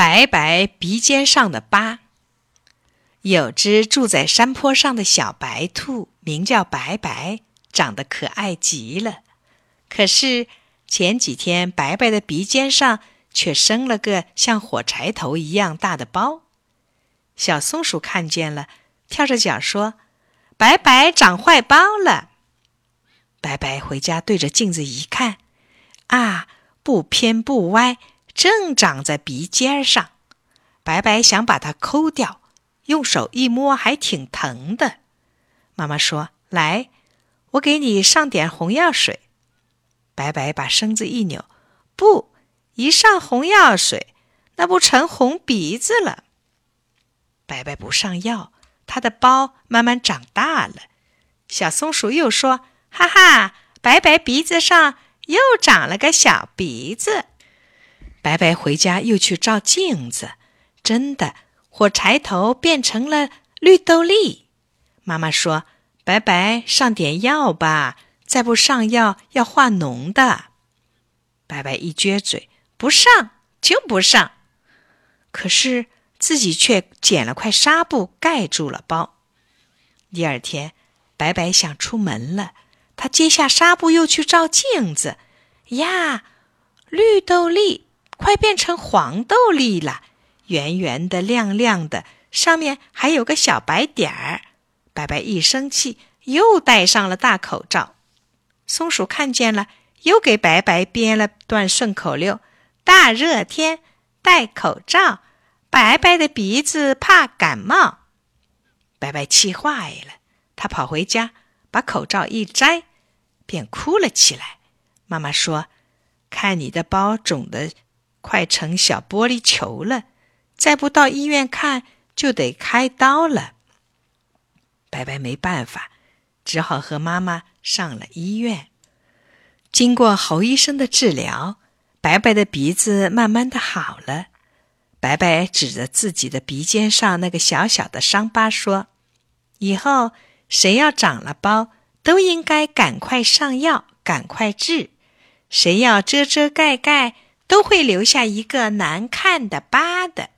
白白鼻尖上的疤。有只住在山坡上的小白兔，名叫白白，长得可爱极了。可是前几天，白白的鼻尖上却生了个像火柴头一样大的包。小松鼠看见了，跳着脚说：“白白长坏包了。”白白回家对着镜子一看，啊，不偏不歪，正长在鼻尖上。白白想把它抠掉。用手一摸，还挺疼的。妈妈说：“来，我给你上点红药水。”白白把身子一扭，不，一上红药水，那不成红鼻子了。白白不上药，他的包慢慢长大了。小松鼠又说：“哈哈，白白鼻子上又长了个小鼻子。”白白回家又去照镜子，真的。火柴头变成了绿豆粒，妈妈说：“白白上点药吧，再不上药要化脓的。”白白一撅嘴：“不上就不上。”可是自己却捡了块纱布盖住了包。第二天，白白想出门了，他揭下纱布又去照镜子，呀，绿豆粒快变成黄豆粒了。圆圆的、亮亮的，上面还有个小白点儿。白白一生气，又戴上了大口罩。松鼠看见了，又给白白编了段顺口溜：大热天戴口罩，白白的鼻子怕感冒。白白气坏了，他跑回家，把口罩一摘，便哭了起来。妈妈说：“看你的包肿的快成小玻璃球了。”再不到医院看，就得开刀了。白白没办法，只好和妈妈上了医院。经过侯医生的治疗，白白的鼻子慢慢的好了。白白指着自己的鼻尖上那个小小的伤疤说：“以后谁要长了包，都应该赶快上药，赶快治。谁要遮遮盖盖，都会留下一个难看的疤的。”